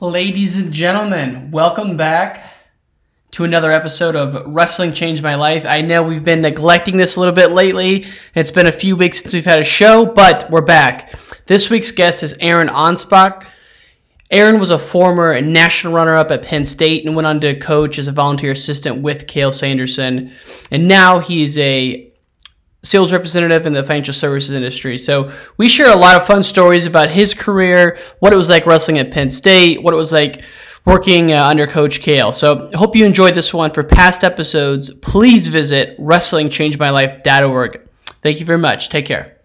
Ladies and gentlemen, welcome back to another episode of Wrestling Changed My Life. I know we've been neglecting this a little bit lately. It's been a few weeks since we've had a show, but we're back. This week's guest is Aaron Anspach. Aaron was a former national runner up at Penn State and went on to coach as a volunteer assistant with Cael Sanderson. And now he's a sales representative in the financial services industry. So we share a lot of fun stories about his career, what it was like wrestling at Penn State, what it was like working uh, under Coach Cael. So hope you enjoyed this one. For past episodes, please visit WrestlingChangeMyLife.org. Thank you very much. Take care.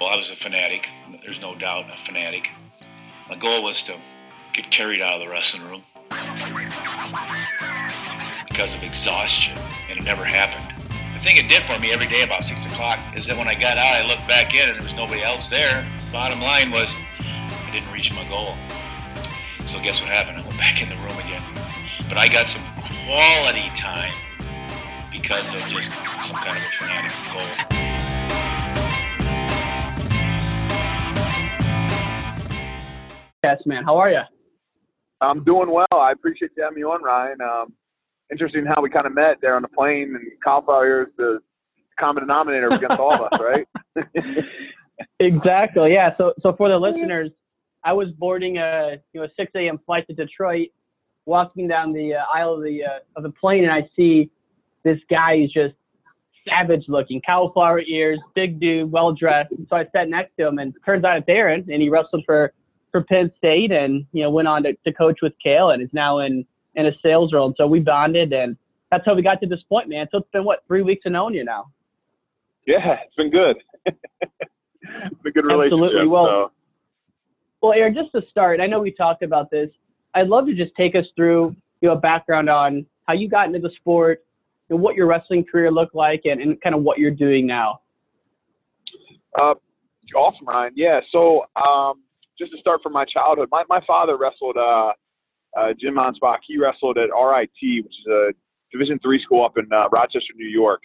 Well, I was a fanatic. There's no doubt a fanatic. My goal was to get carried out of the wrestling room because of exhaustion, and it never happened. The thing it did for me every day about 6 o'clock is that when I got out, I looked back in and there was nobody else there. Bottom line was, I didn't reach my goal. So guess what happened? I went back in the room again. But I got some quality time because of just some kind of a fanatic goal. Yes, man. How are you? I'm doing well. I appreciate you having me on, Ryan. Um, interesting how we kind of met there on the plane, and cauliflower is the common denominator against all of us, right? exactly. Yeah. So, so for the listeners, I was boarding a you know 6 a.m. flight to Detroit, walking down the uh, aisle of the uh, of the plane, and I see this guy who's just savage looking, cauliflower ears, big dude, well dressed. So I sat next to him, and turns out it's Aaron, and he wrestled for for Penn State, and you know went on to, to coach with Cael, and is now in in a sales role. And so we bonded, and that's how we got to this point, man. So it's been what three weeks of knowing you now. Yeah, it's been good. it's been a good relationship. Absolutely. Well, so. well, Aaron, just to start, I know we talked about this. I'd love to just take us through you know a background on how you got into the sport, and what your wrestling career looked like, and, and kind of what you're doing now. Uh, awesome, Ryan. Yeah. So um, just to start from my childhood, my, my father wrestled uh, uh, Jim Anspach. He wrestled at RIT, which is a Division three school up in uh, Rochester, New York.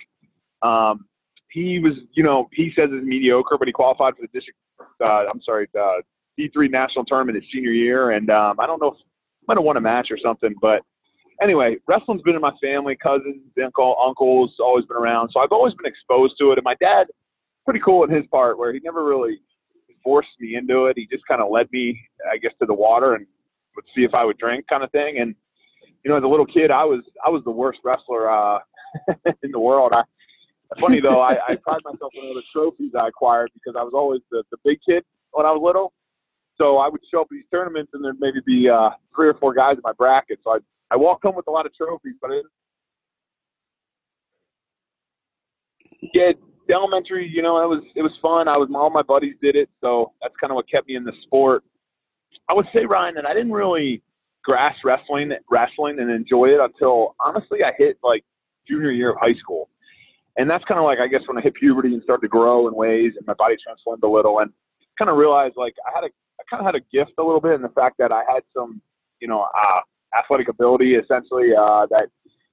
Um, he was, you know, he says is mediocre, but he qualified for the district. Uh, I'm sorry, uh, D3 national tournament his senior year, and um, I don't know if might have won a match or something, but anyway, wrestling's been in my family, cousins, uncle, uncles, always been around. So I've always been exposed to it. And my dad, pretty cool in his part, where he never really forced me into it. He just kind of led me, I guess, to the water and would see if I would drink, kind of thing. And you know, as a little kid, I was I was the worst wrestler uh, in the world. I, funny though, I, I pride myself on all the trophies I acquired because I was always the, the big kid when I was little. So I would show up at these tournaments and there'd maybe be uh, three or four guys in my bracket. So I I walked home with a lot of trophies, but yeah, elementary, you know, it was it was fun. I was all my buddies did it, so that's kind of what kept me in the sport. I would say Ryan that I didn't really grasp wrestling wrestling and enjoy it until honestly I hit like junior year of high school. And that's kind of like I guess when I hit puberty and started to grow in ways and my body transformed a little and kind of realized like I had a I kind of had a gift a little bit in the fact that I had some, you know, uh, athletic ability essentially uh, that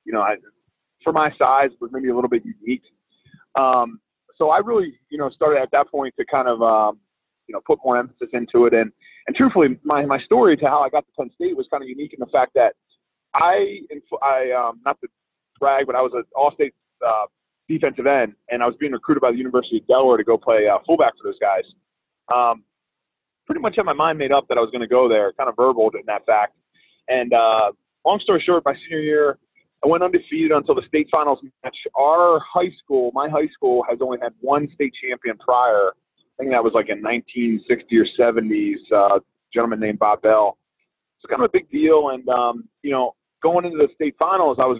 you know I, for my size was maybe a little bit unique. Um, so I really you know started at that point to kind of um, you know put more emphasis into it and and truthfully my my story to how I got to Penn State was kind of unique in the fact that I I um, not to brag but I was an all-state uh, defensive end and I was being recruited by the University of Delaware to go play uh, fullback for those guys. Um, pretty much had my mind made up that I was going to go there, kind of verbal in that fact. And uh, long story short, my senior year, I went undefeated until the state finals match. Our high school, my high school, has only had one state champion prior. Think that was like in 1960 or 70s. Uh, gentleman named Bob Bell. It's kind of a big deal. And um, you know, going into the state finals, I was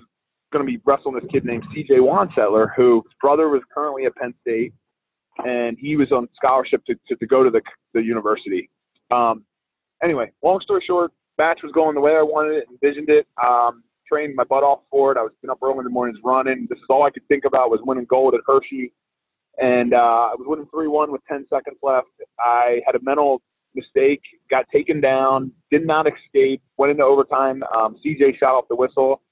going to be wrestling this kid named C.J. Wansettler, whose brother was currently at Penn State, and he was on scholarship to, to, to go to the the university. Um, anyway, long story short, match was going the way I wanted it, envisioned it. Um, trained my butt off for it. I was getting up early in the mornings running. This is all I could think about was winning gold at Hershey. And uh, I was winning 3 1 with 10 seconds left. I had a mental mistake, got taken down, did not escape, went into overtime. Um, CJ shot off the whistle,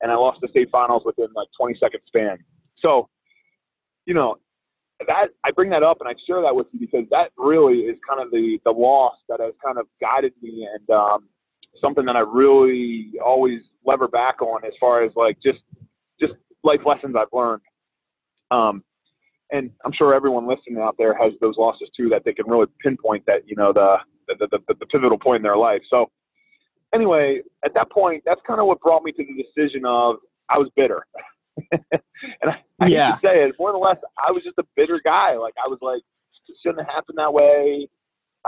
and I lost the state finals within like 20 second span. So, you know, that I bring that up and I share that with you because that really is kind of the the loss that has kind of guided me and um, something that I really always lever back on as far as like just just life lessons I've learned. Um, and I'm sure everyone listening out there has those losses too that they can really pinpoint that you know the the, the, the pivotal point in their life. So anyway, at that point, that's kind of what brought me to the decision of I was bitter. and I, I yeah. hate to say it, more or less, I was just a bitter guy. Like I was like, it shouldn't have happened that way.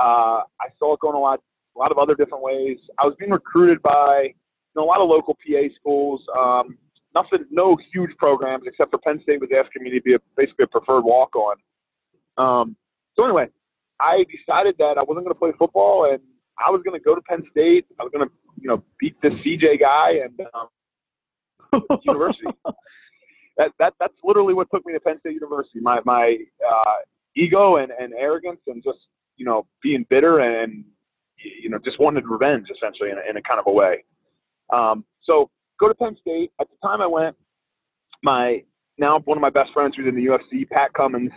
Uh, I saw it going a lot, a lot of other different ways. I was being recruited by you know, a lot of local PA schools. Um, nothing, no huge programs except for Penn State was asking me to be a, basically a preferred walk on. Um, so anyway, I decided that I wasn't going to play football and I was going to go to Penn State. I was going to, you know, beat this CJ guy and um, university. That that that's literally what took me to Penn State University. My my uh, ego and, and arrogance and just you know being bitter and you know just wanted revenge essentially in a, in a kind of a way. Um, so go to Penn State. At the time I went, my now one of my best friends who's in the UFC, Pat Cummins.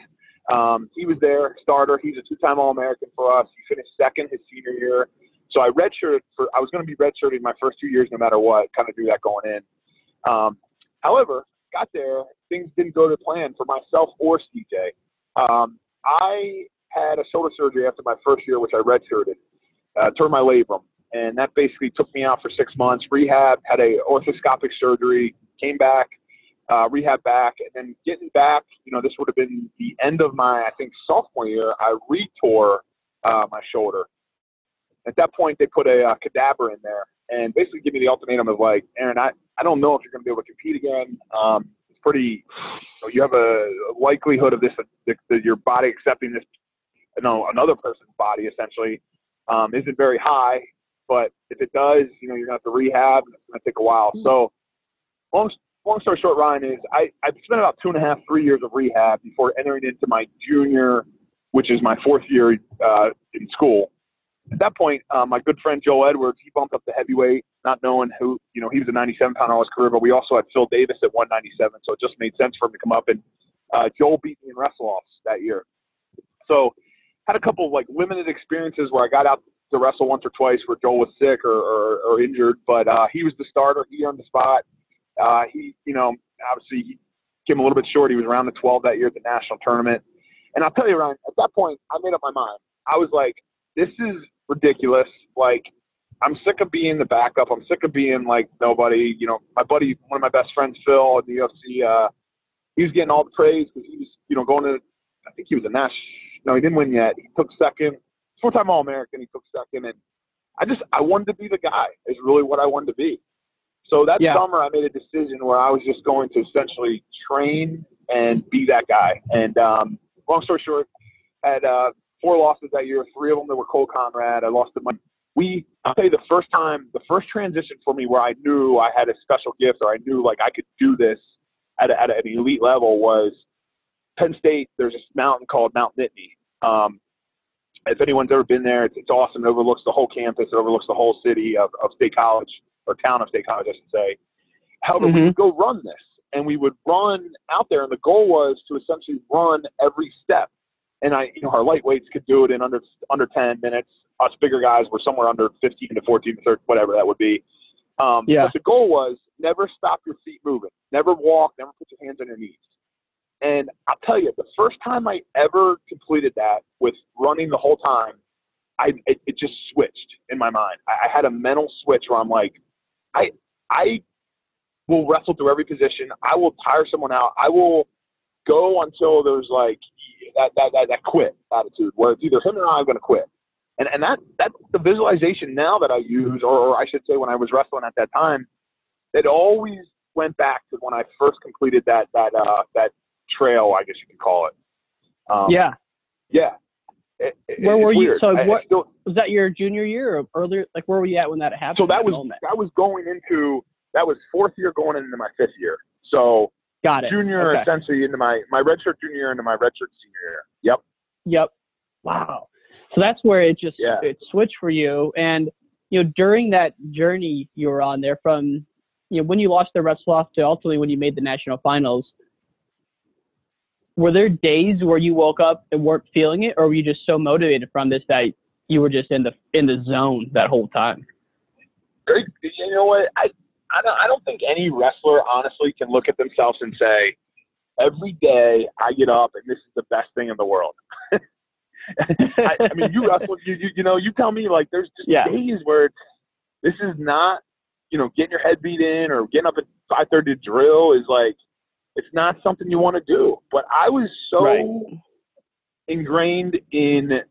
Um, he was there, starter. He's a two-time All-American for us. He finished second his senior year. So I redshirted for. I was going to be redshirted my first two years, no matter what. Kind of do that going in. Um, however, got there, things didn't go to plan for myself or CJ. Um, I had a shoulder surgery after my first year, which I redshirted, uh, tore my labrum, and that basically took me out for six months. Rehab, had a arthroscopic surgery, came back, uh, rehab back, and then getting back. You know, this would have been the end of my, I think, sophomore year. I retore uh, my shoulder. At that point, they put a uh, cadaver in there and basically give me the ultimatum of like, Aaron, I, I don't know if you're going to be able to compete again. Um, it's pretty, you, know, you have a likelihood of this, that, your body accepting this, you know, another person's body essentially, um, isn't very high. But if it does, you know, you're going to have to rehab and it's going to take a while. Mm-hmm. So long, long story short, Ryan, is I, I spent about two and a half, three years of rehab before entering into my junior, which is my fourth year uh, in school at that point, um, my good friend Joe Edwards, he bumped up the heavyweight, not knowing who, you know, he was a 97 pounder all his career, but we also had Phil Davis at 197, so it just made sense for him to come up. And uh, Joel beat me in wrestle offs that year. So had a couple of like limited experiences where I got out to wrestle once or twice where Joel was sick or, or, or injured, but uh, he was the starter. He earned the spot. Uh, he, you know, obviously he came a little bit short. He was around the 12 that year at the national tournament. And I'll tell you, Ryan, at that point, I made up my mind. I was like, this is ridiculous. Like, I'm sick of being the backup. I'm sick of being like nobody. You know, my buddy, one of my best friends, Phil, in the UFC, uh, he was getting all the praise because he was, you know, going to. I think he was a Nash. No, he didn't win yet. He took second. Four-time All-American. He took second, and I just I wanted to be the guy. Is really what I wanted to be. So that yeah. summer, I made a decision where I was just going to essentially train and be that guy. And um, long story short, had uh, four losses that year. Three of them that were Cole Conrad. I lost to my. We, I'll tell you, the first time, the first transition for me where I knew I had a special gift or I knew like I could do this at, a, at an elite level was Penn State. There's this mountain called Mount Nittany. Um, if anyone's ever been there, it's, it's awesome. It overlooks the whole campus. It overlooks the whole city of, of State College or town of State College, I should say. However, mm-hmm. we would go run this, and we would run out there, and the goal was to essentially run every step and I, you know, our lightweights could do it in under under 10 minutes. Us bigger guys were somewhere under 15 to 14 to 30, whatever that would be. Um, yeah. But the goal was never stop your feet moving, never walk, never put your hands on your knees. And I'll tell you, the first time I ever completed that with running the whole time, I it, it just switched in my mind. I, I had a mental switch where I'm like, I I will wrestle through every position. I will tire someone out. I will go until there's like that that that, that quit attitude where it's either him or I'm going to quit. And and that that's the visualization now that I use, or, or I should say when I was wrestling at that time, it always went back to when I first completed that that uh, that trail, I guess you could call it. Um, yeah. Yeah. It, it, where were you? So I, what still, was that your junior year or earlier? Like where were you at when that happened? So that was moment? that was going into that was fourth year going into my fifth year. So Got it. Junior okay. essentially into my my redshirt junior year into my redshirt senior year. Yep. Yep. Wow. So that's where it just yeah. it switched for you. And you know, during that journey you were on there from you know when you lost the wrestle off to ultimately when you made the national finals. Were there days where you woke up and weren't feeling it, or were you just so motivated from this that you were just in the in the zone that whole time? You know what? I I don't I don't think any wrestler honestly can look at themselves and say, every day I get up and this is the best thing in the world. I, I, mean, you wrestle, you, you you know, you tell me like there's just yeah. days where this is not, you know, getting your head beat in or getting up at five thirty to drill is like it's not something you want to do. But I was so right. ingrained in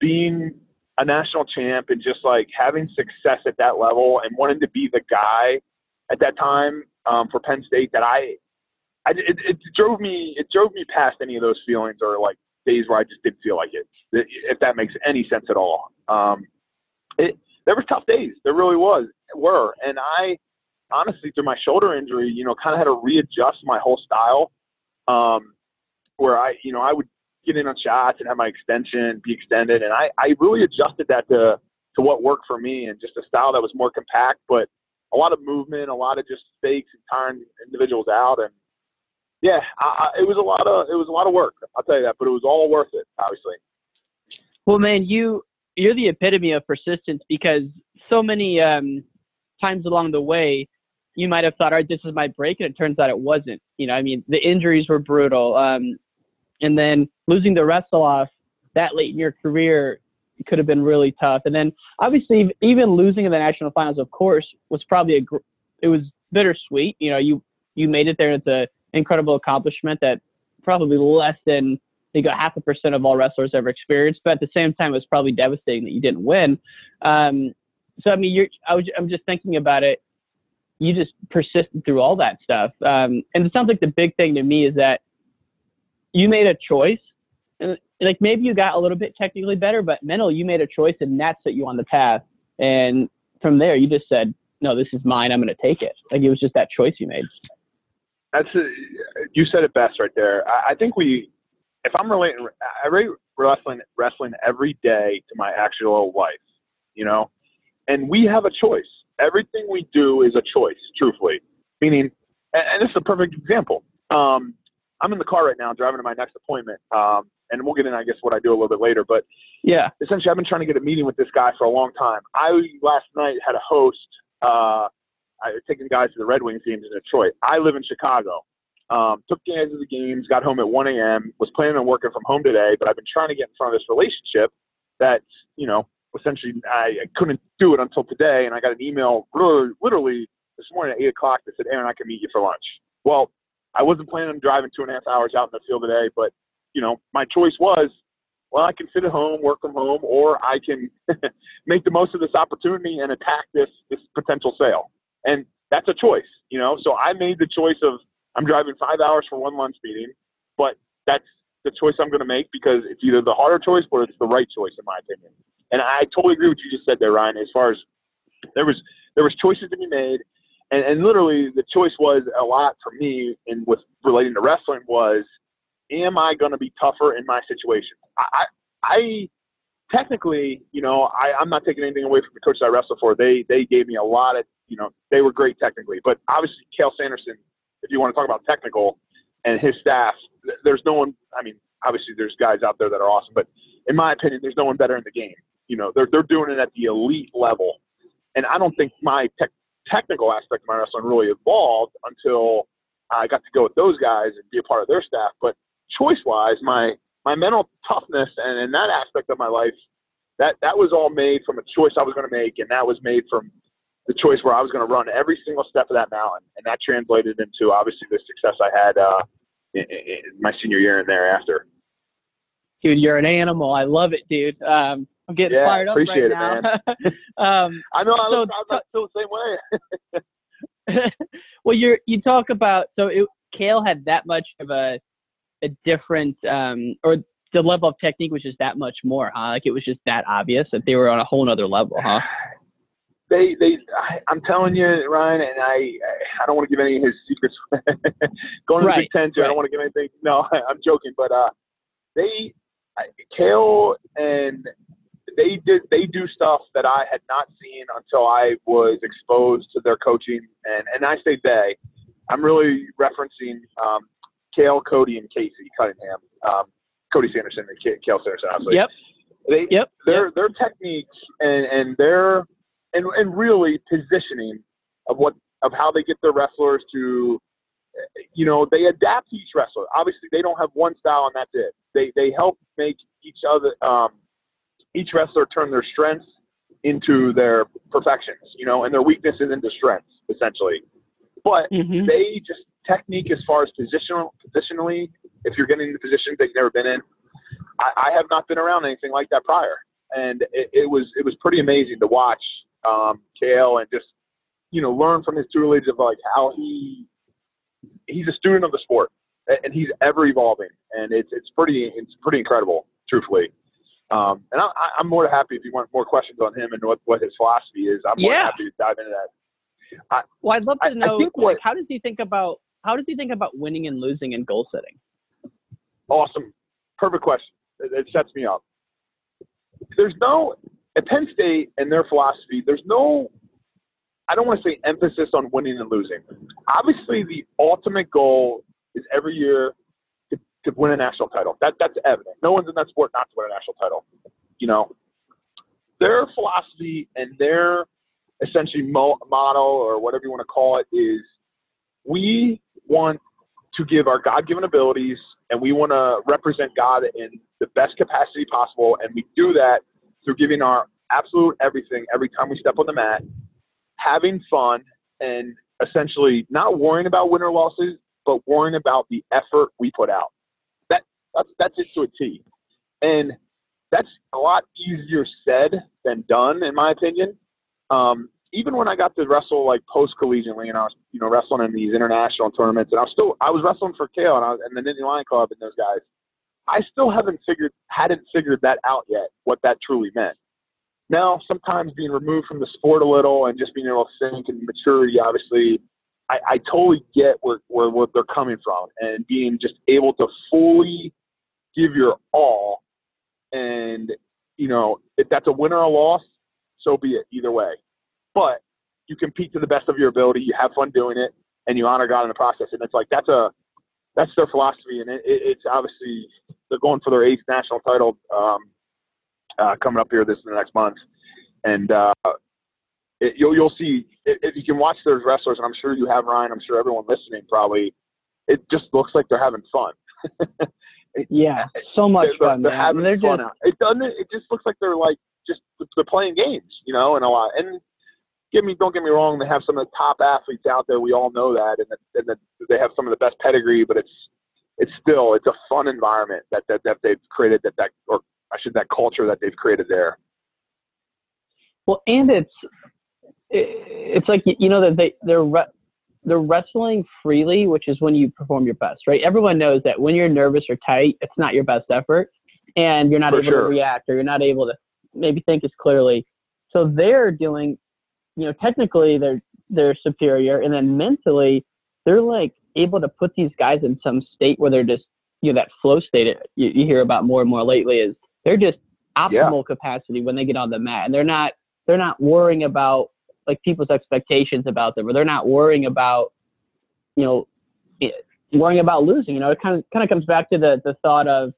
being a national champ and just like having success at that level and wanting to be the guy at that time um, for Penn State that I, I it, it drove me it drove me past any of those feelings or like days where I just didn't feel like it. If that makes any sense at all. Um, it there were tough days. There really was were, and I honestly through my shoulder injury, you know, kind of had to readjust my whole style. Um, where I, you know, I would get in on shots and have my extension be extended, and I, I really adjusted that to to what worked for me and just a style that was more compact, but a lot of movement, a lot of just fakes and tiring individuals out, and yeah, I, I, it was a lot of it was a lot of work. I'll tell you that, but it was all worth it, obviously. Well, man, you you're the epitome of persistence because so many um, times along the way, you might have thought, all right, this is my break, and it turns out it wasn't. You know, I mean, the injuries were brutal, um, and then losing the wrestle off that late in your career could have been really tough. And then obviously, even losing in the national finals, of course, was probably a it was bittersweet. You know, you you made it there. It's an incredible accomplishment that probably less than they got half a percent of all wrestlers ever experienced. But at the same time, it was probably devastating that you didn't win. Um, so I mean, you're I was I'm just thinking about it. You just persisted through all that stuff, um, and it sounds like the big thing to me is that you made a choice, and like maybe you got a little bit technically better, but mentally you made a choice, and that set you on the path. And from there, you just said, "No, this is mine. I'm going to take it." Like it was just that choice you made. That's a, you said it best right there. I, I think we, if I'm relating, I rate wrestling wrestling every day to my actual life, you know, and we have a choice. Everything we do is a choice, truthfully. Meaning, and, and this is a perfect example. Um, I'm in the car right now, driving to my next appointment, um, and we'll get in, I guess, what I do a little bit later. But yeah, essentially, I've been trying to get a meeting with this guy for a long time. I last night had a host. Uh, I taking guys to the Red Wings games in Detroit. I live in Chicago. Um, took guys to the games, got home at 1 a.m. Was planning on working from home today, but I've been trying to get in front of this relationship that you know essentially I, I couldn't do it until today, and I got an email literally, literally this morning at 8 o'clock that said, Aaron, I can meet you for lunch. Well, I wasn't planning on driving two and a half hours out in the field today, but you know my choice was well, I can sit at home, work from home, or I can make the most of this opportunity and attack this this potential sale and that's a choice, you know. So I made the choice of I'm driving five hours for one lunch meeting, but that's the choice I'm going to make because it's either the harder choice or it's the right choice in my opinion. And I totally agree with what you just said there, Ryan. As far as there was there was choices to be made, and, and literally the choice was a lot for me in with relating to wrestling was, am I going to be tougher in my situation? I I technically, you know, I, I'm not taking anything away from the coaches I wrestled for. They they gave me a lot of you know, they were great technically. But obviously, Cael Sanderson, if you want to talk about technical and his staff, there's no one. I mean, obviously, there's guys out there that are awesome, but in my opinion, there's no one better in the game. You know, they're they're doing it at the elite level, and I don't think my tech, technical aspect of my wrestling really evolved until I got to go with those guys and be a part of their staff. But choice-wise, my my mental toughness and, and that aspect of my life, that that was all made from a choice I was going to make, and that was made from the choice where I was going to run every single step of that mountain, and that translated into obviously the success I had uh, in, in my senior year and thereafter. Dude, you're an animal. I love it, dude. Um, I'm getting yeah, fired up right it, now. um, I know. So, I'm still the same way. well, you're you talk about so it, Cael had that much of a a different um, or the level of technique was just that much more, huh? Like it was just that obvious that they were on a whole other level, huh? they they I, I'm telling you, Ryan, and I I don't want to give any of his secrets. Going to right, the Big Ten too, right. I don't want to give anything. No, I'm joking, but uh, they Cael and they did they do stuff that I had not seen until I was exposed to their coaching, and and I say they, I'm really referencing um, Cael, Cody, and Casey Cunningham. Um, Cody Sanderson and Cael Sanderson, obviously. Yep. They, Yep. their yep. their techniques and and their and and really positioning of what of how they get their wrestlers to you know they adapt each wrestler obviously they don't have one style and that's it they they help make each other um each wrestler turn their strengths into their perfections you know and their weaknesses into strengths essentially. But Mhm. they just technique as far as positional positionally if you're getting into positions that you've never been in I, I have not been around anything like that prior. And it, it was it was pretty amazing to watch um Cael and just you know learn from his tutelage of like how he he's a student of the sport and he's ever evolving. And it's it's pretty it's pretty incredible truthfully um and I, I- I'm more than happy if you want more questions on him and what what his philosophy is I'm more Yeah. happy to dive into that Well, I'd love to I know like, what- how does he think about how does he think about winning and losing and goal setting? Awesome. Perfect question. It, it sets me up. There's no, at Penn State and their philosophy, there's no, I don't want to say emphasis on winning and losing. Obviously, the ultimate goal is every year to, win a national title. That, that's evident. No one's in that sport not to win a national title. You know, their philosophy and their essentially mo- motto or whatever you want to call it is we want to give our God given abilities and we want to represent God in the best capacity possible. And we do that through giving our absolute everything every time we step on the mat, having fun, and essentially not worrying about win or losses, but worrying about the effort we put out. That that's that's it to a T. And that's a lot easier said than done, in my opinion. Um, even when I got to wrestle like post collegiately, and I was you know wrestling in these international tournaments, and I was still I was wrestling for Cael and I was and the Nittany Lion Club and those guys. I still haven't figured hadn't figured that out yet what that truly meant. Now, sometimes being removed from the sport a little and just being able to think and maturity, obviously, I, I totally get where, where where they're coming from and being just able to fully give your all. And you know, if that's a win or a loss, so be it. Either way, but you compete to the best of your ability. You have fun doing it, and you honor God in the process. And it's like that's a that's their philosophy, and it, it, it's obviously they're going for their eighth national title um, uh, coming up here this in the next month, and uh, it, you'll you'll see if, you can watch those wrestlers, and I'm sure you have Ryan. I'm sure everyone listening probably. It just looks like they're having fun. Yeah, so much they're, fun, they're man. having They're fun just out. It doesn't. It just looks like they're like just they're playing games, you know, and a lot. And give me, don't get me wrong. They have some of the top athletes out there. We all know that, and, the, and the, they have some of the best pedigree. But it's it's still it's a fun environment that that, that they've created. That that or I should that culture that they've created there. well, and it's it- it's like you know that they they're they're wrestling freely, which is when you perform your best, right? Everyone knows that when you're nervous or tight, it's not your best effort, and you're not For able sure. to react or you're not able to maybe think as clearly. So they're doing, you know, technically they're they're superior, and then mentally they're like able to put these guys in some state where they're just you know that flow state you, you hear about more and more lately is they're just optimal capacity when they get on the mat, and they're not they're not worrying about like people's expectations about them, or they're not worrying about, you know, worrying about losing. You know, it kind of kind of comes back to the the thought of,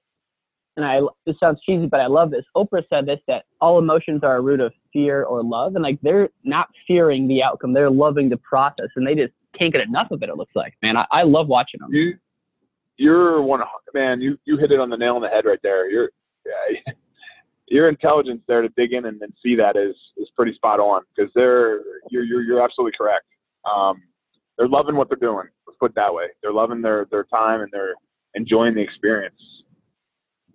and I this sounds cheesy, but I love this. Oprah said this that all emotions are a root of fear or love, and like they're not fearing the outcome, they're loving the process, and they just can't get enough of it. It looks like, man, I, I love watching them. You you're one man. You you hit it on the nail on the head right there. You're yeah, your intelligence there to dig in and, and see that is is pretty spot on because they're you're you're you're absolutely correct. Um, they're loving what they're doing. Let's put it that way. They're loving their their time and they're enjoying the experience.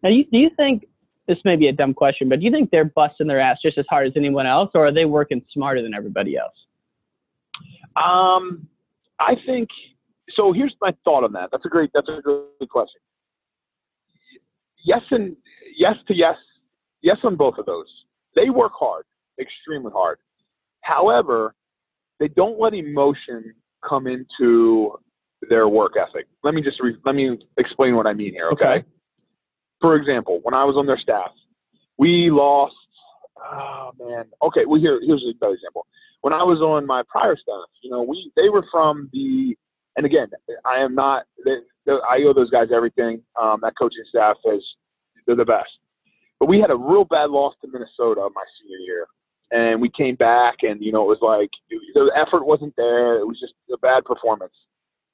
Now, you, do you think this may be a dumb question, but do you think they're busting their ass just as hard as anyone else, or are they working smarter than everybody else? Um, I think so. Here's my thought on that. That's a great. That's a good question. Yes and yes to yes, yes on both of those. They work hard, extremely hard. However, they don't let emotion come into their work ethic. Let me just re- let me explain what I mean here. Okay? Okay. For example, when I was on their staff, we lost. Oh man. Okay. Well, here here's a better example when I was on my prior staff, you know, we they were from the and again, I am not. They, they, I owe those guys everything. Um, that coaching staff is they're the best. But we had a real bad loss to Minnesota my senior year, and we came back, and you know it was like the effort wasn't there. It was just a bad performance.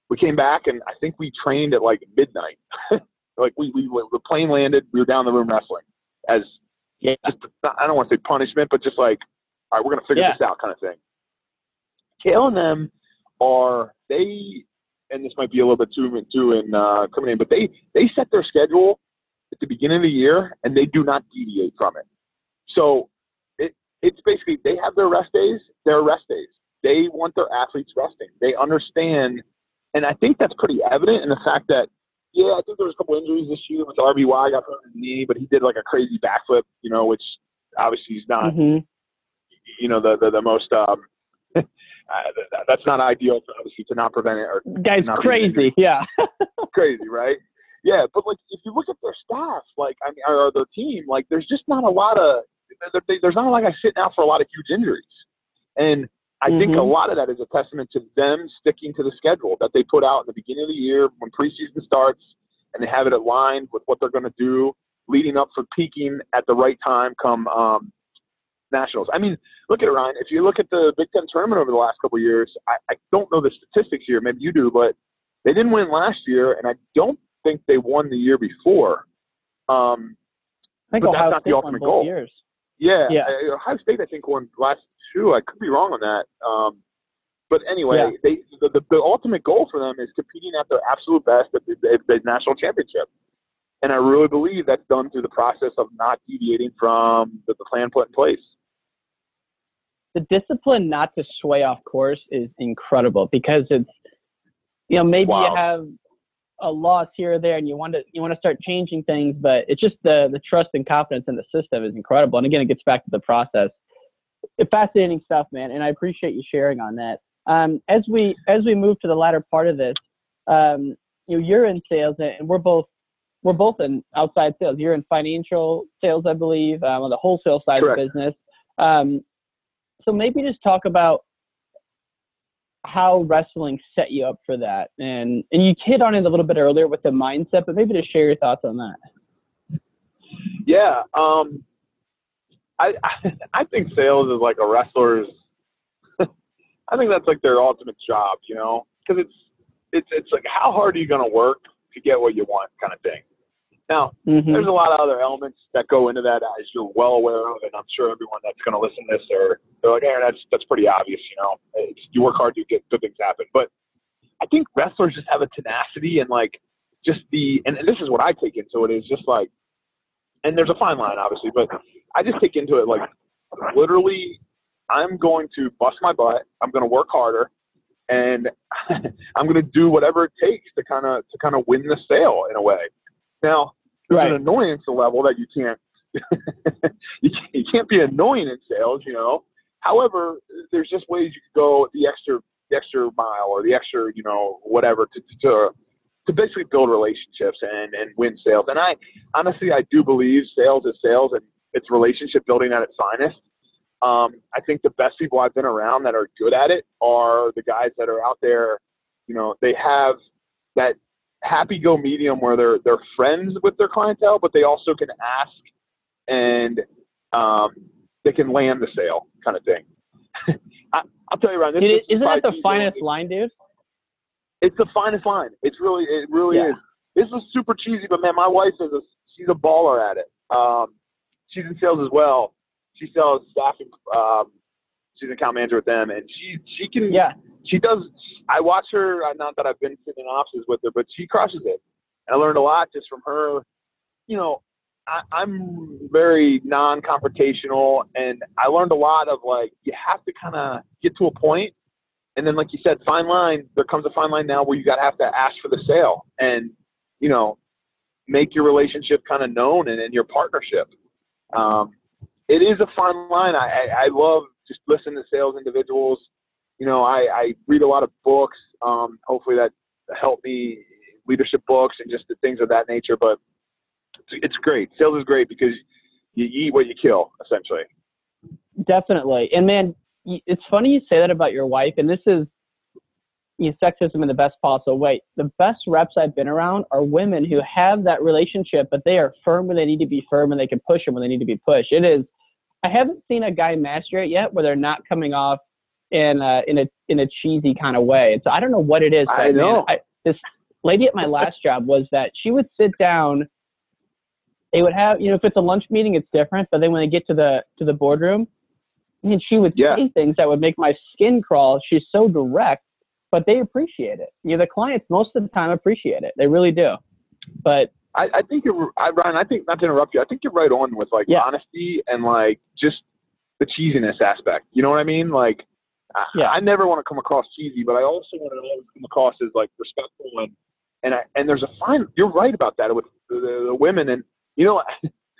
We came back, and I think we trained at like midnight. like we, we the plane landed, we were down the room wrestling as yeah. just I don't want to say punishment, but just like all right, we're gonna figure yeah. this out kind of thing. Cael and them are they, and this might be a little bit too too in uh, coming in, but they they set their schedule at the beginning of the year and they do not deviate from it. So it it's basically they have their rest days, their rest days. They want their athletes resting. They understand, and I think that's pretty evident in the fact that yeah, I think there was a couple injuries this year with RBY got hurt in the knee, but he did like a crazy backflip, you know, which obviously he's not, mm-hmm. you know, the the, the most. Um, uh, that's not ideal, obviously, to not prevent it. Or Guy's crazy, yeah. crazy, right? Yeah, but like if you look at their staff, like I mean, or their team, like there's just not a lot of there's not like I sitting out for a lot of huge injuries, and I mm-hmm. think a mm-hmm. lot of that is a testament to them sticking to the schedule that they put out in the beginning of the year when preseason starts, and they have it aligned with what they're going to do leading up for peaking at the right time come um, nationals. I mean, look at it, Ryan. If you look at the Big Ten tournament over the last couple of years, I, I don't know the statistics here. Maybe you do, but they didn't win last year, and I don't think they won the year before. Um, I think Ohio that's not State the ultimate goal. Years. Yeah, yeah. Uh, Ohio State, I think, won last two. I could be wrong on that. Um, but anyway, yeah. they the, the, the, ultimate goal for them is competing at their absolute best at the, the, the national championship. And I really believe that's done through the process of not deviating from the, the plan put in place. The discipline not to sway off course is incredible because it's, you know, maybe wow. you have a loss here or there and you want to you want to start changing things but it's just the the trust and confidence in the system is incredible. And again it gets back to the process. Fascinating stuff man and i appreciate you sharing on that. Um, as we as we move to the latter part of this um, you know you're in sales and we're both we're both in outside sales. You're in financial sales i believe um, on the wholesale side Correct. of the business. Um, so maybe just talk about how wrestling set you up for that. And and you hit on it a little bit earlier with the mindset, but maybe to share your thoughts on that. Yeah, um, I I think sales is like a wrestler's. I think that's like their ultimate job, you know, because it's it's it's like how hard are you going to work to get what you want, kind of thing. Now, mm-hmm. there's a lot of other elements that go into that, as you're well aware of, and I'm sure everyone that's going to listen to this, are they're like, "Aaron, that's that's pretty obvious." You know, it's, you work hard, you get good things happen. But I think wrestlers just have a tenacity and like just the, and, and this is what I take into it is just like, and there's a fine line, obviously, but I just take into it like literally, I'm going to bust my butt. I'm going to work harder and I'm going to do whatever it takes to kind of to kind of win the sale in a way. Now, there's right. an annoyance level that you can't you can't, you can't be annoying in sales, you know. However, there's just ways you can go the extra the extra mile or the extra, you know, whatever to to to basically build relationships and and win sales. And I honestly I do believe sales is sales and it's relationship building at its finest. Um, I think the best people I've been around that are good at it are the guys that are out there. You know, they have that happy go medium where they're they're friends with their clientele, but they also can ask and um, they can land the sale kind of thing. I, will tell you, Ryan. This is, not that the finest line, dude? It's the finest line. It's really, it really yeah. is. This is super cheesy, but man, my wife is a she's a baller at it. Um, she's in sales as well. She sells staffing. Um, she's an account manager with them, and she she can yeah she does. I watch her. Uh, not that I've been sitting in offices with her, but she crushes it. And I learned a lot just from her. You know, I, I'm very non-confrontational, and I learned a lot of like you have to kind of get to a point, and then like you said, fine line. There comes a fine line now where you got to have to ask for the sale, and you know, make your relationship kind of known and, and your partnership. Um, it is a fine line. I, I, I love just listening to sales individuals you know, I, I read a lot of books. Um, hopefully that helped me leadership books and just the things of that nature. But it's, it's great. Sales is great because you eat what you kill, essentially. Definitely. And man, it's funny you say that about your wife. And this is, you know, sexism in the best possible way. The best reps I've been around are women who have that relationship, but they are firm when they need to be firm and they can push them when they need to be pushed. It is. I haven't seen a guy master it yet where they're not coming off in a, in a in a cheesy kind of way. And so I don't know what it is. I know. Man, I, this lady at my last job was that she would sit down. They would have, you know, if it's a lunch meeting, it's different. But then when they get to the to the boardroom, and she would Yeah. say things that would make my skin crawl. She's so direct, but they appreciate it. You know, the clients most of the time appreciate it. They really do. But I, I think you're, I, Ryan. I think not to interrupt you. I think you're right on with like Yeah. honesty and like just the cheesiness aspect. You know what I mean? Like, I, Yeah. I never want to come across cheesy, but I also want to always come across as like respectful and and I, and there's a fine. You're right about that with the, the, the women and you know.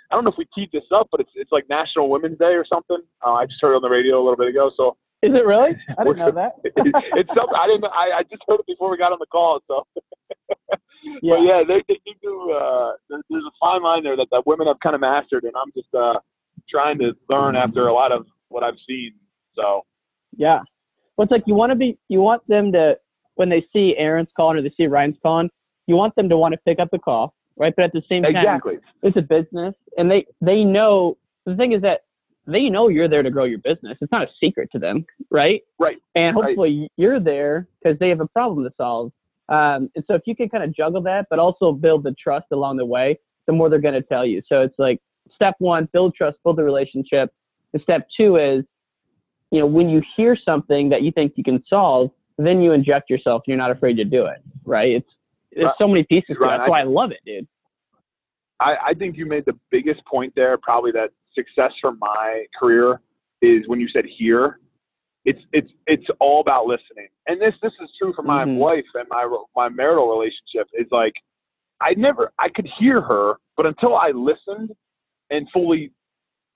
I don't know if we keep this up, but it's it's like National Women's Day or something. Uh, I just heard it on the radio a little bit ago, so is it really? I didn't know that. it's something I didn't. I, I just heard it before we got on the call. So, Yeah. but yeah, they, they do. Uh, there, there's a fine line there that, that women have kind of mastered, and I'm just uh, trying to learn after a lot of what I've seen. So, Yeah. Well, it's like you want to be, you want them to, when they see Aaron's calling or they see Ryan's calling, you want them to want to pick up the call, right? But at the same time, exactly. it's a business, and they they know. The thing is that they know you're there to grow your business. It's not a secret to them, right? Right. And Right. hopefully you're there because they have a problem to solve. Um, and so if you can kind of juggle that, but also build the trust along the way, the more they're going to tell you. So it's like step one, build trust, build the relationship. And step two is, you know, when you hear something that you think you can solve, then you inject yourself. And you're not afraid to do it, right? It's there's so many pieces to it. That's why I love it, dude. I, I think you made the biggest point there. Probably that success for my career is when you said here. It's it's it's all about listening, and this this is true for my Mhm. wife and my my marital relationship. Is like I never I could hear her, but until I listened and fully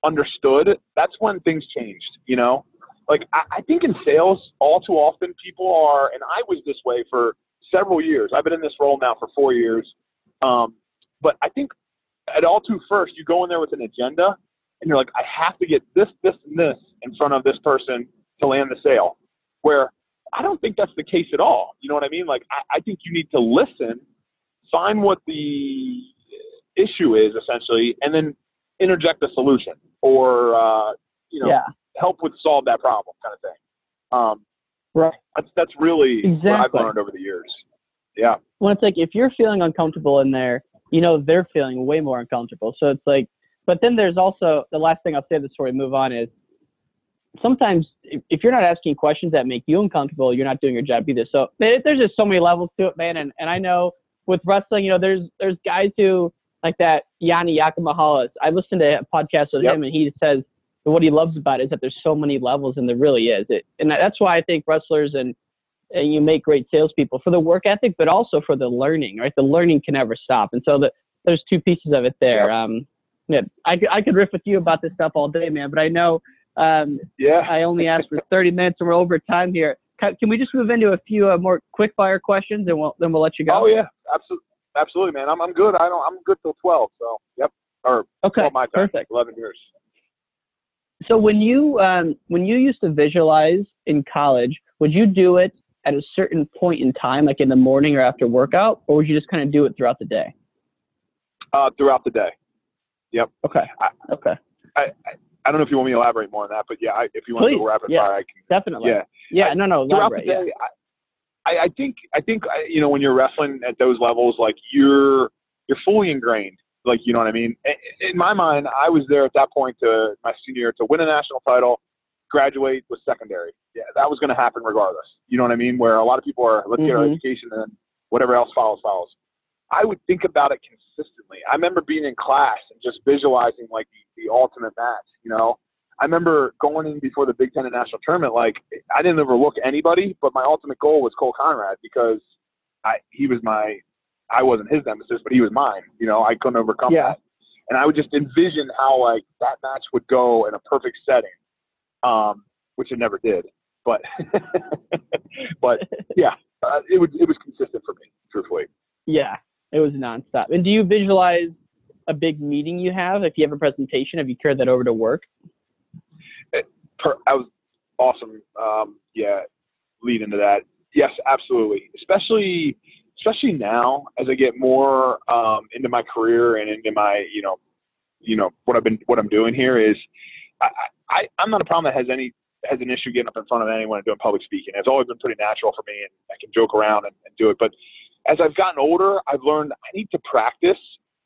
understood, that's when things changed. You know, like I, I think in sales, all too often people are, and I was this way for several years. I've been in this role now for four years, um, but I think at all too first, you go in there with an agenda, and you're like, I have to get this, this, and this in front of this person to land the sale. Where I don't think that's the case at all. You know what I mean? Like I, I think you need to listen, find what the issue is essentially, and then interject a solution or uh, you know yeah. Help with solve that problem kind of thing. Um, Right. that's that's really exactly. what I've learned over the years. Yeah. Well, it's like if you're feeling uncomfortable in there, you know they're feeling way more uncomfortable. So it's like, but then there's also the last thing I'll say before we move on is sometimes if, you're not asking questions that make you uncomfortable, you're not doing your job either. So there- there's just so many levels to it, man. And and I know with wrestling, you know, there's there's guys who like that Yianni Diakomihalis. I listened to a podcast with Yep. him, and he says what he loves about it is that there's so many levels, and there really is. It, and that's why I think wrestlers and and you make great salespeople for the work ethic, but also for the learning, right? The learning can never stop. And so the, there's two pieces of it there. Um, yeah, I, could- I could riff with you about this stuff all day, man, but I know um, Yeah. I only asked for 30 minutes and we're over time here. Can, can we just move into a few uh, more quick fire questions and we'll, then we'll let you go? Oh yeah. Absolutely. Absolutely, man. I'm I'm good. I don't. I'm good till twelve. So yep. Or Okay, my time. perfect. Eleven years. So when you um, when you used to visualize in college, would you do it at a certain point in time, like in the morning or after workout, or would you just kind of do it throughout the day? Uh, throughout the day. Yep. Okay. I- Okay. I, I I don't know if you want me to elaborate more on that, but yeah, I, if you want to Please, go rapid yeah. fire, I can. Definitely. Yeah. Yeah. No. No. throughout the day, I, I, I think I think you know when you're wrestling at those levels, like you're you're fully ingrained. Like you know what I mean. In my mind, I was there at that point to my senior year to win a national title, graduate was secondary. Yeah, that was going to happen regardless. You know what I mean? Where a lot of people are let's get our education and whatever else follows follows. I would think about it consistently. I remember being in class and just visualizing like the, the ultimate match. You know, I remember going in before the Big Ten and national tournament. Like I didn't overlook anybody, but my ultimate goal was Cole Conrad because I he was my I wasn't his nemesis, but he was mine. You know, I couldn't overcome Yeah. that, and I would just envision how like that match would go in a perfect setting, um, which it never did. But but yeah, uh, it was it was consistent for me, truthfully. Yeah. It was nonstop. And do you visualize a big meeting you have? If you have a presentation, have you carried that over to work? per, I was awesome. Um, yeah, lead into that. yes, absolutely. Especially especially now as I get more um, into my career and into my you know you know what I've been what I'm doing here is I, I I'm not a problem that has any has an issue getting up in front of anyone and doing public speaking. It's always been pretty natural for me, and I can joke around and, and do it. But as I've gotten older, I've learned I need to practice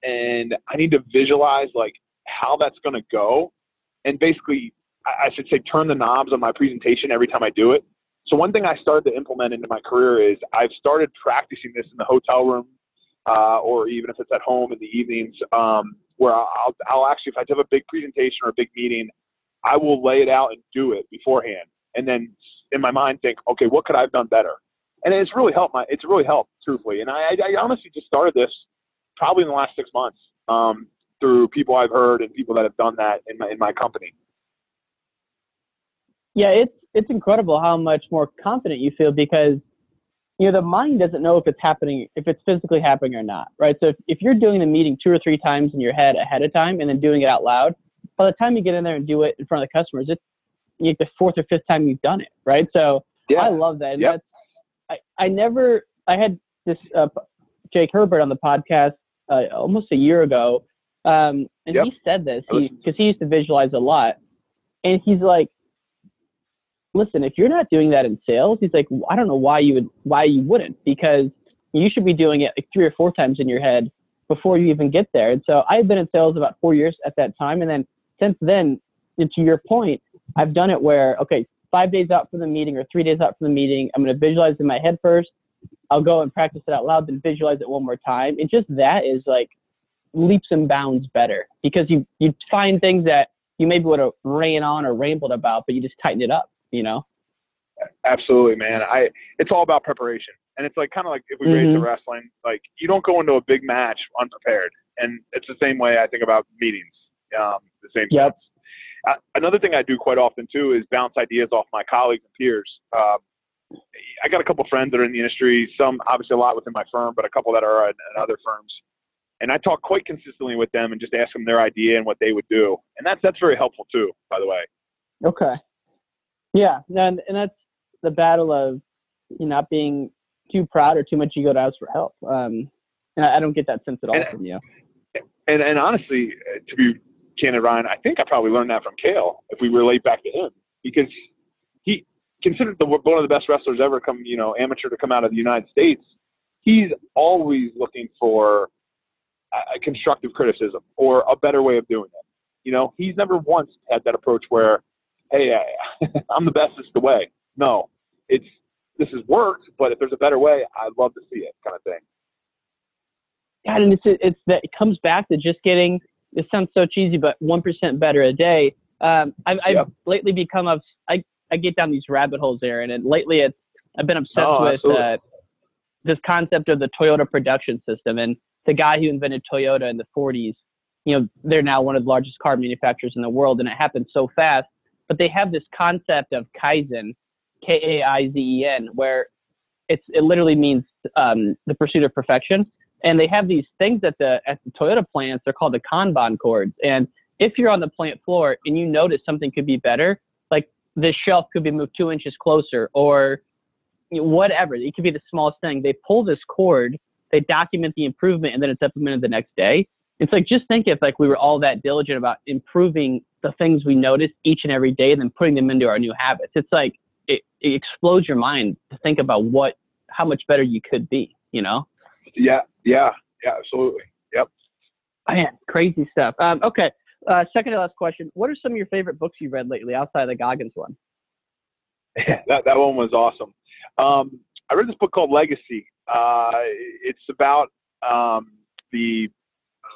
and I need to visualize like how that's going to go, and basically I, I should say turn the knobs on my presentation every time I do it. So one thing I started to implement into my career is I've started practicing this in the hotel room, uh, or even if it's at home in the evenings, um, where I'll, I'll actually, if I have a big presentation or a big meeting, I will lay it out and do it beforehand, and then in my mind think, okay, what could I have done better? And it's really helped my, it's really helped truthfully. And I, I honestly just started this probably in the last six months um, through people I've heard and people that have done that in my in my company. Yeah, it's it's incredible how much more confident you feel because you know the mind doesn't know if it's happening if it's physically happening or not, right? So if, if you're doing the meeting two or three times in your head ahead of time and then doing it out loud, by the time you get in there and do it in front of the customers, it's like the fourth or fifth time you've done it, right? So yeah. I love that. And yep. that's I, I never I had this uh, Jake Herbert on the podcast uh, almost a year ago, um, and yep. he said this because he, he used to visualize a lot, and he's like, listen, if you're not doing that in sales, he's like, I don't know why you would, why you wouldn't, because you should be doing it like three or four times in your head before you even get there. And so I've been in sales about four years at that time. And then since then, and to your point, I've done it where, okay, five days out from the meeting or three days out from the meeting, I'm going to visualize in my head first. I'll go and practice it out loud, then visualize it one more time. And just that is like leaps and bounds better because you, you find things that you maybe would have ran on or rambled about, but you just tighten it up you know? Absolutely, man. I it's all about preparation. And it's like kind of like if we mm-hmm. raise the wrestling, like you don't go into a big match unprepared. And it's the same way I think about meetings. Um, the same yep. sense. Uh, another thing I do quite often too is bounce ideas off my colleagues and peers. Um, I got a couple friends that are in the industry, some obviously a lot within my firm, but a couple that are in, in other firms. And I talk quite consistently with them and just ask them their idea and what they would do. And that's that's very helpful too, by the way. Okay. Yeah, and and that's the battle of you not being too proud or too much ego to ask for help. Um, and I, I don't get that sense at all and, from you. And and honestly, to be candid, Ryan, I think I probably learned that from Cael. If we relate back to him, because he considered the one of the best wrestlers ever come, you know, amateur to come out of the United States. He's always looking for a constructive criticism or a better way of doing it. You know, he's never once had that approach where hey, I, I'm the best. It's the way. No, it's this has worked, but if there's a better way, I'd love to see it, kind of thing. God, and it's it's that it comes back to just getting. It sounds so cheesy, but one percent better a day. Um, I've, I've yep. lately become of I I get down these rabbit holes, Aaron, and lately it's I've been obsessed oh, with uh, this concept of the Toyota production system and the guy who invented Toyota in the 40s. You know, they're now one of the largest car manufacturers in the world, and it happened so fast but they have this concept of kaizen, K A I Z E N, where it's it literally means um, the pursuit of perfection. And they have these things at the at the Toyota plants. They're called the Kanban cords. And if you're on the plant floor and you notice something could be better, like this shelf could be moved two inches closer, or whatever, it could be the smallest thing. They pull this cord, they document the improvement, and then it's implemented the next day. It's like just think if like we were all that diligent about improving the things we notice each and every day, and then putting them into our new habits. It's like it, it explodes your mind to think about what how much better you could be. You know? Yeah, yeah, yeah, absolutely. Yep. Man, crazy stuff. Um, okay, uh, second to last question. What are some of your favorite books you've read lately outside of the Goggins one? Yeah, that that one was awesome. Um, I read this book called Legacy. Uh, it's about um, the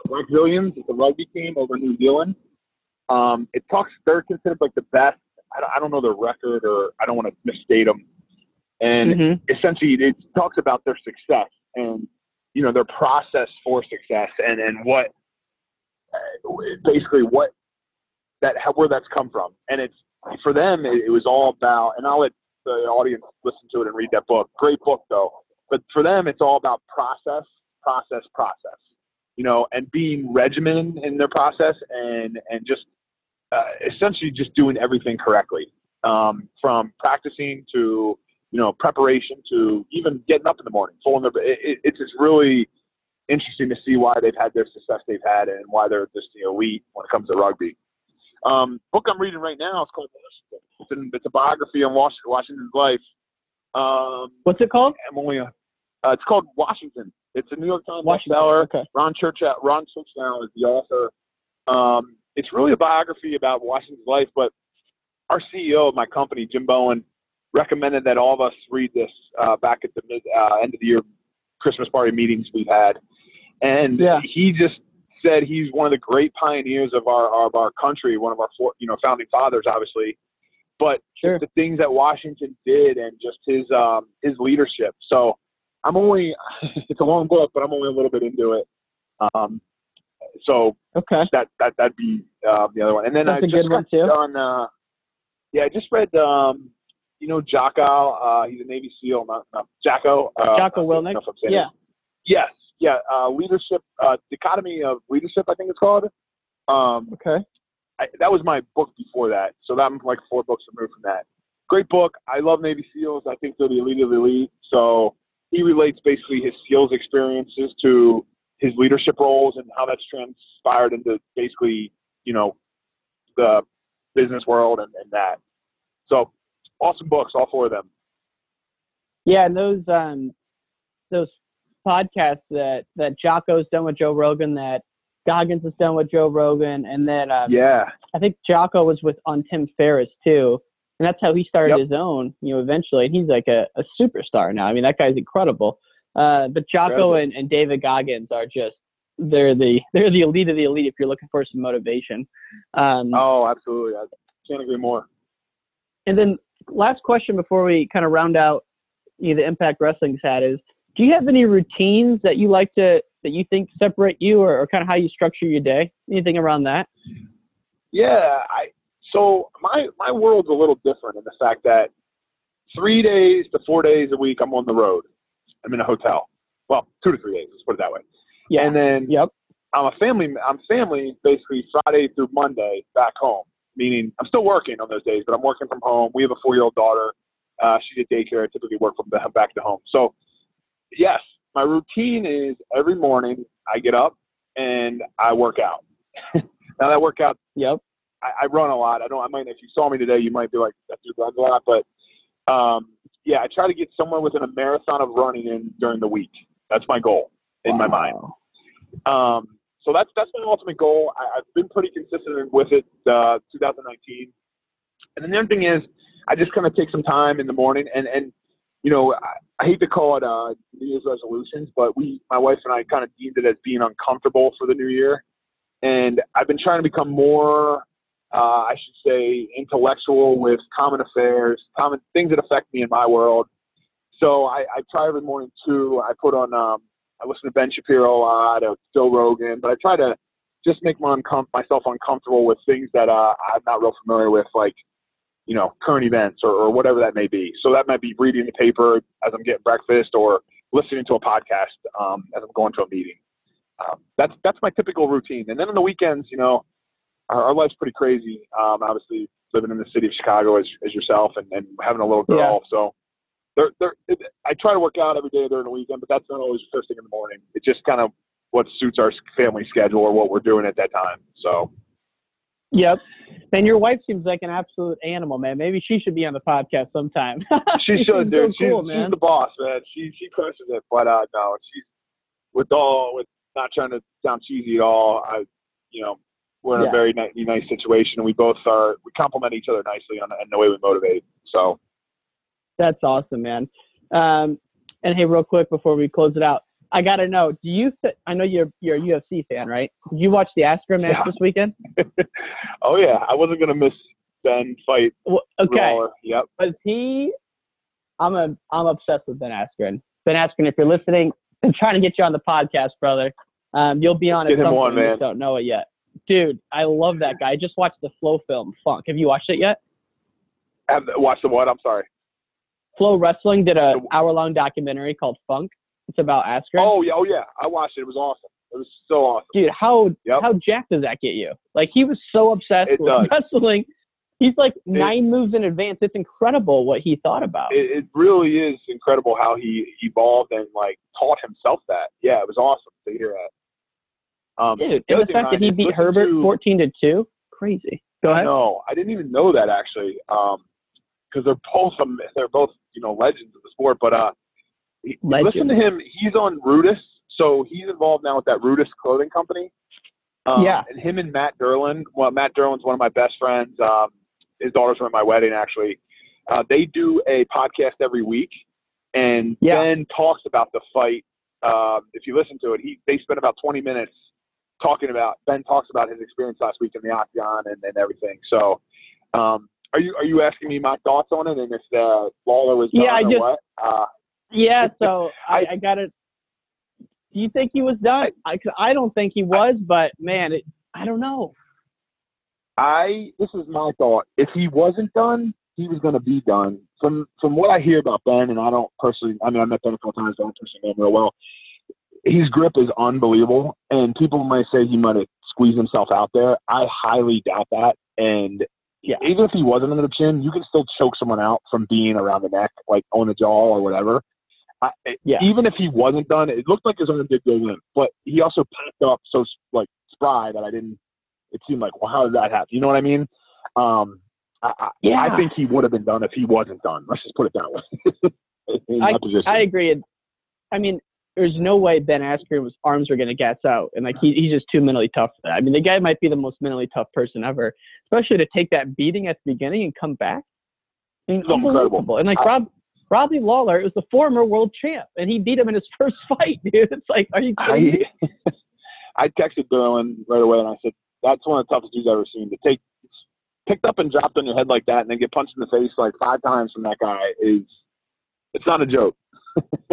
Black Zillions, it's a rugby team over New Zealand. Um, it talks, they're considered like the best. I, I don't know their record or I don't want to misstate them. And mm-hmm. essentially, it talks about their success and, you know, their process for success and, and what, uh, basically what that, how, where that's come from. And it's, for them, it, it was all about, and I'll let the audience listen to it and read that book. Great book, though. But for them, it's all about process, process, process you know, and being regimented in their process and and just uh, essentially just doing everything correctly, um, from practicing to you know, preparation to even getting up in the morning, full in the, it, it, it's just really interesting to see why they've had their success they've had and why they're just the elite when it comes to rugby. Um, book I'm reading right now is called Washington. It's, a biography on Washington, Washington's life. Um, What's it called? I'm only, uh, it's called Washington. It's a New York Times Washington. bestseller. Okay. Ron Chernow, Ron Chernow is the author. Um, it's really a biography about Washington's life, but our CEO of my company, Jim Bowen, recommended that all of us read this uh, back at the mid, uh, end of the year Christmas party meetings we've had, and Yeah. he just said he's one of the great pioneers of our of our country, one of our four, you know founding fathers, obviously, but Sure. the things that Washington did and just his um, his leadership. So I'm only it's a long book, but I'm only a little bit into it. Um, so Okay. that that that'd be uh, the other one. And then That's I just got done. Uh, yeah, I just read. Um, you know, Jocko. Uh, he's a Navy SEAL. Not, not Jocko. Uh, Jocko I Willink? know if I'm saying Yeah. Yes. Yeah. Uh, leadership. Uh, dichotomy of leadership. I think it's called. Um, Okay. I, that was my book before that. So that I'm like four books removed from that. Great book. I love Navy SEALs. I think they're the elite of the elite. So he relates basically his skills experiences to his leadership roles and how that's transpired into basically, you know, the business world and, and that. So awesome books, all four of them. Yeah, and those um those podcasts that that Jocko's done with Joe Rogan, that Goggins has done with Joe Rogan, and then um, Yeah. I think Jocko was with on Tim Ferriss too, and that's how he started Yep. his own. You know, eventually, and he's like a, a superstar now. I mean, that guy's incredible. Uh, but Jocko and, and David Goggins are just they're the they're the elite of the elite if you're looking for some motivation. Um, Oh, absolutely. I can't agree more. And then last question before we kind of round out you know, the impact wrestling's had is do you have any routines that you like to that you think separate you or, or kind of how you structure your day? Anything around that? Yeah, I so my my world's a little different in the fact that three days to four days a week I'm on the road. I'm in a hotel. Well, two to three days. Let's put it that way. Yeah. And then Yep. I'm a family. I'm family basically Friday through Monday back home. Meaning I'm still working on those days, but I'm working from home. We have a four year old daughter. Uh, she's at daycare. I typically work from the, back to home. So yes, my routine is every morning I get up and I work out. now that workout Yep. I, I run a lot. I don't. I might. If you saw me today, you might be like, "That dude runs a lot." But um, yeah, I try to get somewhere within a marathon of running in during the week. That's my goal in my mind. Um, so that's that's my ultimate goal. I, I've been pretty consistent with it. Uh, 2019. And then the other thing is, I just kind of take some time in the morning, and and you know, I, I hate to call it uh, New Year's resolutions, but we, my wife and I, kind of deemed it as being uncomfortable for the new year. And I've been trying to become more, uh, I should say, intellectual with common affairs, common things that affect me in my world. So I, I try every morning too. I put on, um, I listen to Ben Shapiro a lot, or Joe Rogan, but I try to just make my uncom- myself uncomfortable with things that uh, I'm not real familiar with, like you know current events or, or whatever that may be. So that might be reading the paper as I'm getting breakfast, or listening to a podcast um, as I'm going to a meeting. Um, that's that's my typical routine. And then on the weekends, you know, our, life's pretty crazy. Um, obviously, living in the city of Chicago as, as yourself, and, and having a little girl. So, there, there, it, I try to work out every day during the weekend, but that's not always first thing in the morning. It's just kind of what suits our family schedule or what we're doing at that time. So, Yep. And your wife seems like an absolute animal, man. Maybe she should be on the podcast sometime. she She's should, so dude. she's, cool, she's man. the boss, man. She she crushes it. But uh, no, she's with all with not trying to sound cheesy at all. I, you know, we're in Yeah. a very nice, nice situation, and we both are we complement each other nicely on in the way we motivate. So That's awesome, man. Um, and hey, real quick before we close it out, I gotta know. Do you? Th- I know you're you're a UFC fan, right? Did you watch the Askren match Yeah. this weekend? oh yeah, I wasn't gonna miss Ben fight. Well, okay. Yep. Was he? I'm a I'm obsessed with Ben Askren. Ben Askren, if you're listening, I'm trying to get you on the podcast, brother. Um, you'll be on Get at him some point. You man. just don't know it yet, dude. I love that guy. I just watched the Flow film Funk. Have you watched it yet? Have watch the what? I'm sorry. FloWrestling did a hour long documentary called Funk. It's about Askren. Oh yeah, oh yeah. I watched it. It was awesome. It was so awesome. dude, how Yep. how jacked does that get you? Like he was so obsessed It with does. wrestling He's like nine moves in advance. It's incredible what he thought about. It, it really is incredible how he evolved and like taught himself that. Yeah, it was awesome to hear that. Um, Dude, the and the fact that he beat Herbert to- 14 to 2, crazy. Go ahead. No, I didn't even know that actually. Um, because they're both some, they're both you know legends of the sport. But uh, he- listen to him. He's on Rudis, so he's involved now with that Rudis clothing company. Um, Yeah. And him and Matt Derlin. Well, Matt Derlin's one of my best friends. Um, his daughters were at my wedding actually. Uh, they do a podcast every week, and Yeah. Ben talks about the fight. Um, if you listen to it, he they spend about 20 minutes talking about. Ben talks about his experience last week in the octagon and, and everything. So, um, are you are you asking me my thoughts on it and if uh, Lawler was done Yeah, I or just- what? Uh, Yeah, so I, I- I got it. Do you think he was done? I, 'cause I don't think he was, but man, it, I don't know. I this is my thought. If he wasn't done, he was going to be done. From from what I hear about Ben, and I don't personally. I mean, I met Ben a couple times. I don't personally know him real well. His grip is unbelievable, and people might say he might have squeezed himself out there. I highly doubt that. And Yeah. even if he wasn't under the chin, you can still choke someone out from being around the neck, like on the jaw or whatever. I, Yeah. Even if he wasn't done, it looked like his arm did go limp, but he also packed up so like spry that I didn't. It seemed like, well, how did that happen? You know what I mean? Um, I, I, Yeah. I think he would have been done if he wasn't done. Let's just put it that way. I. I agree. I mean, there's no way Ben Askren's arms were going to gas out, and like he, he's just too mentally tough for that. I mean, the guy might be the most mentally tough person ever, especially to take that beating at the beginning and come back. I mean, unbelievable. And like Rob, Robbie Lawler is the former world champ, and he beat him in his first fight, dude. It's like, are you kidding me? I, I texted Derlin right away and I said, that's one of the toughest dudes I've ever seen. To take picked up and dropped on your head like that and then get punched in the face like five times from that guy is it's not a joke.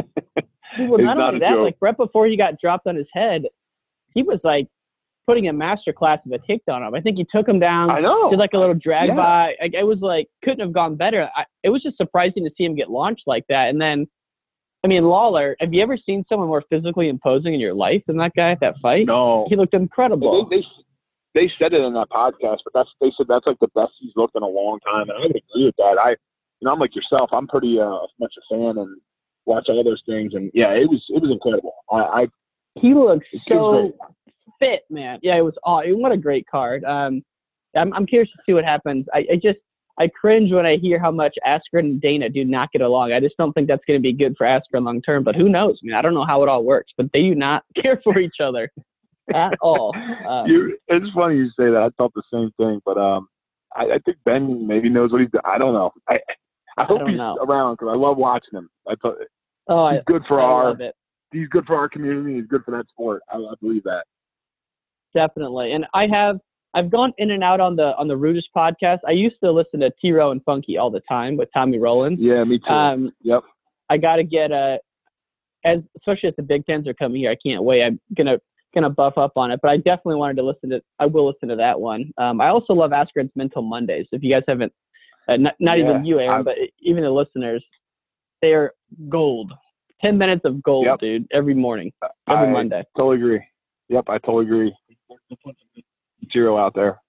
Well, not not only that, joke. like right before he got dropped on his head, he was like putting a master class of a takedown on him. I think he took him down, I know. did like a little drag Yeah. by. Like, it was like couldn't have gone better. I, it was just surprising to see him get launched like that. And then, I mean, Lawler. Have you ever seen someone more physically imposing in your life than that guy at that fight? no. He looked incredible. They, they they said it in that podcast, but that's they said that's like the best he's looked in a long time, and I would agree with that. I, you know, I'm like yourself. I'm pretty uh, much a fan and watch all those things, and yeah, it was it was incredible. I, I he looks so fit, man. Yeah, it was. Oh, what a great card. Um, I'm I'm curious to see what happens. I, I just I cringe when I hear how much Askren and Dana do not get along. I just don't think that's going to be good for Askren long term. But who knows? I mean, I don't know how it all works, but they do not care for each other at all. Uh, you, it's funny you say that. I thought the same thing, but um, I, I think Ben maybe knows what he's. I don't know. I I hope don't he's know. around because I love watching him. I thought oh, I, he's good for I our he's good for our community. He's good for that sport. I, I believe that. Definitely. And I have I've gone in and out on the on the Rudis podcast. I used to listen to T Row and Funky all the time with Tommy Rowlands. Yeah, me too. Um, yep. I got to get a, as especially as the Big Tens are coming here. I can't wait. I'm gonna gonna buff up on it, but I definitely wanted to listen to. I will listen to that one. Um, I also love Askren's Mental Mondays. If you guys haven't, uh, not, not Yeah, even you, Aaron, I've- but even the listeners, they're gold. Ten minutes of gold, Yep. dude, every morning, every I Monday. Totally agree. Yep, I totally agree. Zero out there.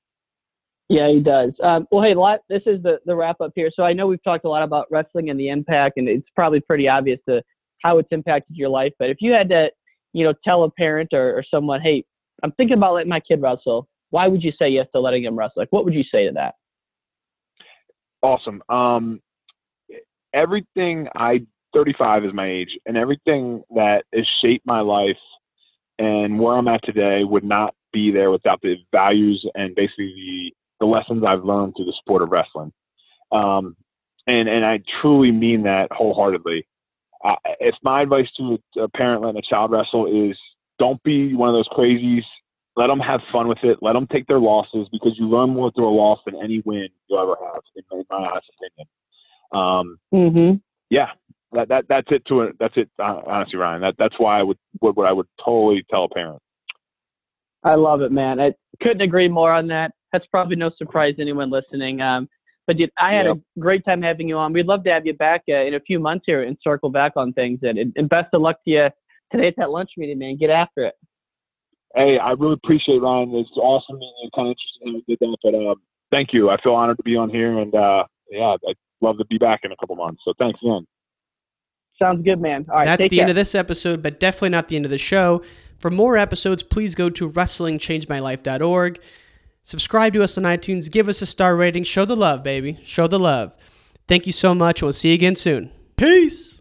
Yeah, he does. Um, well, hey, lot, this is the, the wrap up here. So I know we've talked a lot about wrestling and the impact, and it's probably pretty obvious to how it's impacted your life. But if you had to, you know, tell a parent or, or someone, hey, I'm thinking about letting my kid wrestle, why would you say yes to letting him wrestle? Like, what would you say to that? Awesome. Um, everything I 35 is my age, and everything that has shaped my life and where I'm at today would not be there without the values and basically the, the lessons I've learned through the sport of wrestling. Um, and and I truly mean that wholeheartedly. Uh, if my advice to a parent letting a child wrestle is don't be one of those crazies. Let them have fun with it. Let them take their losses because you learn more through a loss than any win you'll ever have, in, in my honest opinion. Um, Mm-hmm. yeah, that, that that's it to it. That's it. Uh, honestly, Ryan, that that's why I would what, what I would totally tell a parent. I love it, man. I couldn't agree more on that. That's probably no surprise to anyone listening. Um, but dude, I had Yep. a great time having you on. We'd love to have you back uh, in a few months here and circle back on things. And, and best of luck to you today at that lunch meeting, man. Get after it. Hey, I really appreciate it, Ryan. It's awesome and kind of interesting how you did that. But um, Thank you. I feel honored to be on here, and uh, yeah, I'd love to be back in a couple months. So thanks again. Sounds good, man. All right, That's take the care. end of this episode, but definitely not the end of the show. For more episodes, please go to WrestlingChangeMyLife.org. Subscribe to us on iTunes. Give us a star rating. Show the love, baby. Show the love. Thank you so much. We'll see you again soon. Peace.